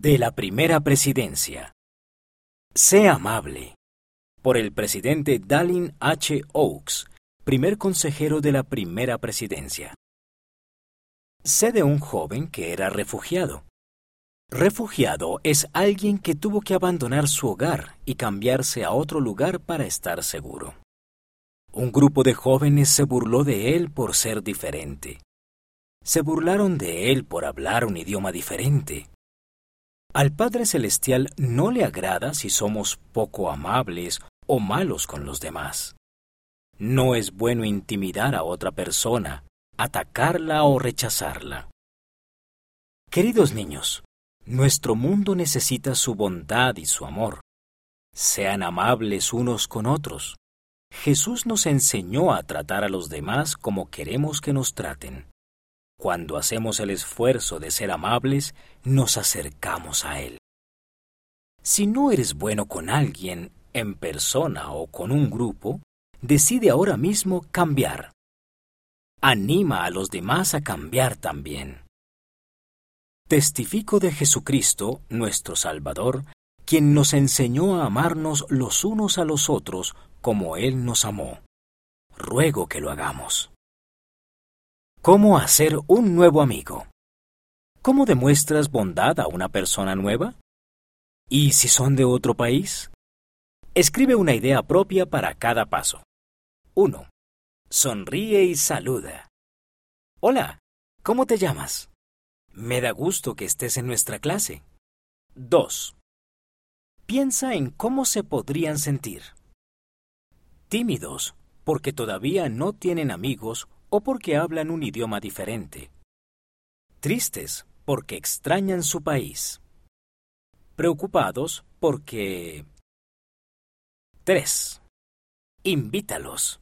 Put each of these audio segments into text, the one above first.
De la primera presidencia. Sé amable. Por el presidente Dallin H. Oaks, primer consejero de la primera presidencia. Sé de un joven que era refugiado. Refugiado es alguien que tuvo que abandonar su hogar y cambiarse a otro lugar para estar seguro. Un grupo de jóvenes se burló de él por ser diferente. Se burlaron de él por hablar un idioma diferente. Al Padre Celestial no le agrada si somos poco amables o malos con los demás. No es bueno intimidar a otra persona, atacarla o rechazarla. Queridos niños, nuestro mundo necesita su bondad y su amor. Sean amables unos con otros. Jesús nos enseñó a tratar a los demás como queremos que nos traten. Cuando hacemos el esfuerzo de ser amables, nos acercamos a Él. Si no eres bueno con alguien, en persona o con un grupo, decide ahora mismo cambiar. Anima a los demás a cambiar también. Testifico de Jesucristo, nuestro Salvador, quien nos enseñó a amarnos los unos a los otros como Él nos amó. Ruego que lo hagamos. ¿Cómo hacer un nuevo amigo? ¿Cómo demuestras bondad a una persona nueva? ¿Y si son de otro país? Escribe una idea propia para cada paso. 1. Sonríe y saluda. Hola, ¿cómo te llamas? Me da gusto que estés en nuestra clase. 2. Piensa en cómo se podrían sentir. Tímidos, porque todavía no tienen amigos o porque hablan un idioma diferente. Tristes porque extrañan su país. Preocupados porque... 3. Invítalos.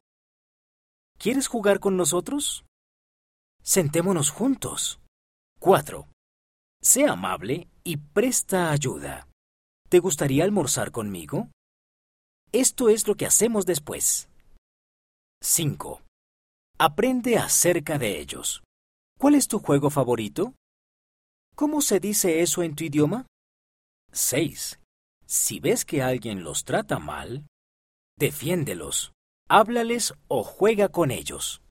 ¿Quieres jugar con nosotros? Sentémonos juntos. 4. Sé amable y presta ayuda. ¿Te gustaría almorzar conmigo? Esto es lo que hacemos después. 5. Aprende acerca de ellos. ¿Cuál es tu juego favorito? ¿Cómo se dice eso en tu idioma? 6. Si ves que alguien los trata mal, defiéndelos, háblales o juega con ellos.